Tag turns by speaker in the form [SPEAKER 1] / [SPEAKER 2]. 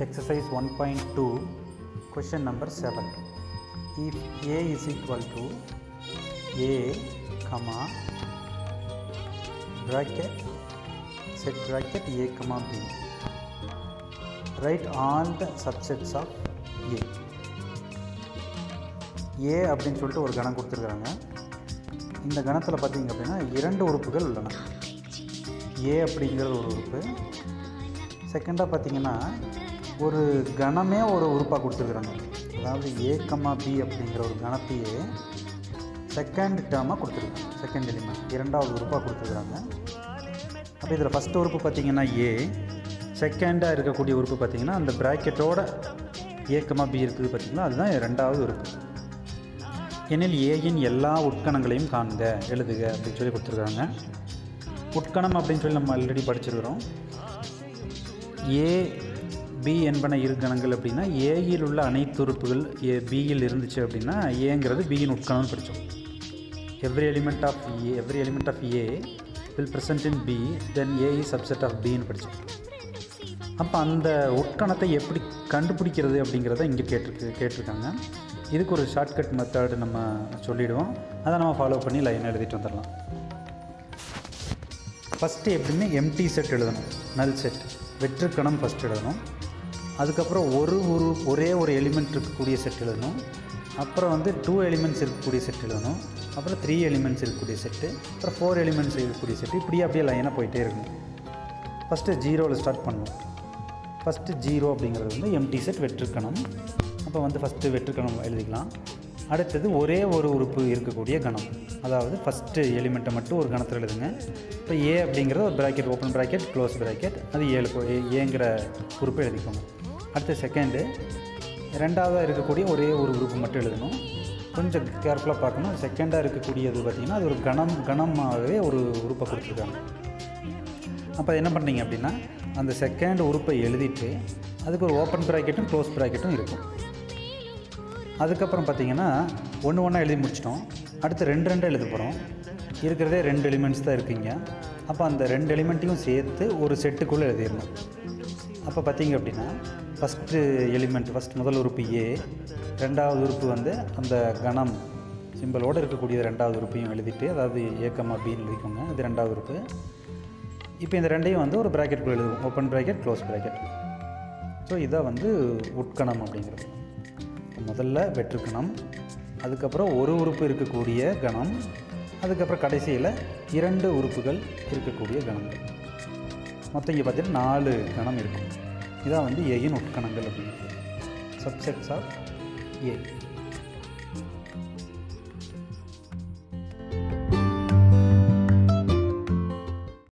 [SPEAKER 1] Exercise 1.2, question number 7. If A is equal to A, comma, bracket, set bracket A, comma B. Write all the subsets of A. ஏ அப்படின்னு சொல்லிட்டு ஒரு கணம் கொடுத்துருக்குறாங்க இந்த கணத்தில் பார்த்தீங்க அப்படின்னா இரண்டு உறுப்புகள் உள்ளன ஏ அப்படிங்கிறது ஒரு உறுப்பு செகண்டாக பார்த்தீங்கன்னா ஒரு கணமே ஒரு உறுப்பாக கொடுத்துருக்குறாங்க. அதாவது ஏக்கமா பி அப்படிங்கிற ஒரு கணத்தையே செகண்ட் டேர்மாக கொடுத்துருக்காங்க. செகண்ட் எலிமெண்ட் இரண்டாவது உறுப்பாக கொடுத்துருக்குறாங்க. அப்போ இதில் ஃபஸ்ட் உறுப்பு பார்த்தீங்கன்னா ஏ செகண்டாக இருக்கக்கூடிய உறுப்பு பார்த்தீங்கன்னா அந்த ப்ராக்கெட்டோட ஏக்கமாக பி இருக்குது பார்த்திங்கன்னா அதுதான் ரெண்டாவது உறுப்பு. எனில் ஏயின் எல்லா உட்கணங்களையும் காண்க எழுதுக அப்படின்னு சொல்லி கொடுத்துருக்காங்க. உட்கணம் அப்படின்னு சொல்லி நம்ம ஆல்ரெடி படிச்சிருக்கிறோம். ஏ பி என்பன இரு கணங்கள் அப்படின்னா ஏயில் உள்ள அனைத்து உறுப்புகள் ஏ பியில் இருந்துச்சு அப்படின்னா ஏங்கிறது பியின் உட்கணம்னு படித்தோம் every element of A every element of A will present in B then A is subset of பின்னு படித்தோம் அப்போ அந்த உட்கணத்தை எப்படி கண்டுபிடிக்கிறது அப்படிங்கிறத இங்கே கேட்டிருக்கு கேட்டிருக்காங்க. இதுக்கு ஒரு ஷார்ட்கட் மெத்தட் நம்ம சொல்லிவிடுவோம் அதை நம்ம ஃபாலோ பண்ணி லைன் எழுதிட்டு வந்துடலாம். ஃபஸ்ட்டு எப்படின்னு எம்டி செட் எழுதணும். நல் செட் வெற்றுக்கணம் ஃபஸ்ட் எழுதணும். அதுக்கப்புறம் ஒரு ஒரு ஒரே ஒரு எலிமெண்ட் இருக்கக்கூடிய செட் எழுதணும். அப்புறம் வந்து டூ எலிமெண்ட்ஸ் இருக்கக்கூடிய செட் எழுதணும். அப்புறம் த்ரீ எலிமெண்ட்ஸ் இருக்கக்கூடிய செட்டு அப்புறம் ஃபோர் எலிமெண்ட்ஸ் இருக்கக்கூடிய செட்டு இப்படியே அப்படியே லைனாக போயிட்டே இருக்கணும். ஃபஸ்ட்டு ஜீரோவில் ஸ்டார்ட் பண்ணணும் ஃபஸ்ட்டு ஜீரோ அப்படிங்கிறது வந்து எம்டி செட் வெற்றுக்கணம் அப்போ வந்து ஃபஸ்ட்டு வெற்றுக்கணம் எழுதிக்கலாம். அடுத்தது ஒரே ஒரு உறுப்பு இருக்கக்கூடிய கணம். அதாவது ஃபஸ்ட்டு எலிமெண்ட்டை மட்டும் ஒரு கணத்தில் எழுதுங்க. இப்போ ஏ அப்படிங்கிறது ஒரு bracket open bracket close bracket அது ஏழு ஏங்கிற உறுப்பை எழுதிக்கோங்க. அடுத்து செகண்டு ரெண்டாவதாக இருக்கக்கூடிய ஒரே ஒரு குரூப் மட்டும் எழுதணும். கொஞ்சம் கேர்ஃபுல்லாக பார்க்கணும். செகண்டாக இருக்கக்கூடியது பார்த்திங்கன்னா அது ஒரு கணம் கணமாகவே ஒரு உறுப்பை கொடுத்துருக்காங்க. அப்போ என்ன பண்ணீங்க அப்படின்னா அந்த செகண்ட் உறுப்பை எழுதிட்டு அதுக்கு ஒரு ஓப்பன் ப்ராக்கெட்டும் க்ளோஸ் ப்ராக்கெட்டும் இருக்கும். அதுக்கப்புறம் பார்த்தீங்கன்னா ஒன்று ஒன்றா எழுதி முடிச்சிட்டோம். அடுத்து ரெண்டு ரெண்டு எழுத போகிறோம் இருக்கிறதே ரெண்டு எலிமெண்ட்ஸ் தான் இருக்கீங்க. அப்போ அந்த ரெண்டு எலிமெண்ட்டையும் சேர்த்து ஒரு செட்டுக்குள்ளே எழுதிடணும். அப்போ பார்த்தீங்க அப்படின்னா ஃபஸ்ட்டு எலிமெண்ட் ஃபஸ்ட் முதல் உறுப்பு ஏ ரெண்டாவது உறுப்பு வந்து அந்த கணம் சிம்பிளோடு இருக்கக்கூடிய ரெண்டாவது உறுப்பையும் எழுதிட்டு அதாவது ஏக்கமா பின்னு எழுதிக்கோங்க. இது ரெண்டாவது உறுப்பு. இப்போ இந்த ரெண்டையும் வந்து ஒரு ப்ராக்கெட்டுக்குள்ள எழுதுவோம். Open bracket close bracket so இதை வந்து உட்கணம் அப்படிங்கிறது. முதல்ல வெற்றுக்கணம் அதுக்கப்புறம் ஒரு உறுப்பு இருக்கக்கூடிய கணம் அதுக்கப்புறம் கடைசியில் இரண்டு உறுப்புகள் இருக்கக்கூடிய கணங்கள் மொத்தம் இங்கே பார்த்தீங்கன்னா நாலு கணம் இருக்கும் இதான் வந்து ஏயின் உட்கணங்கள் அப்படிங்கிறது சப்செட்ஸ் ஆஃப் ஏ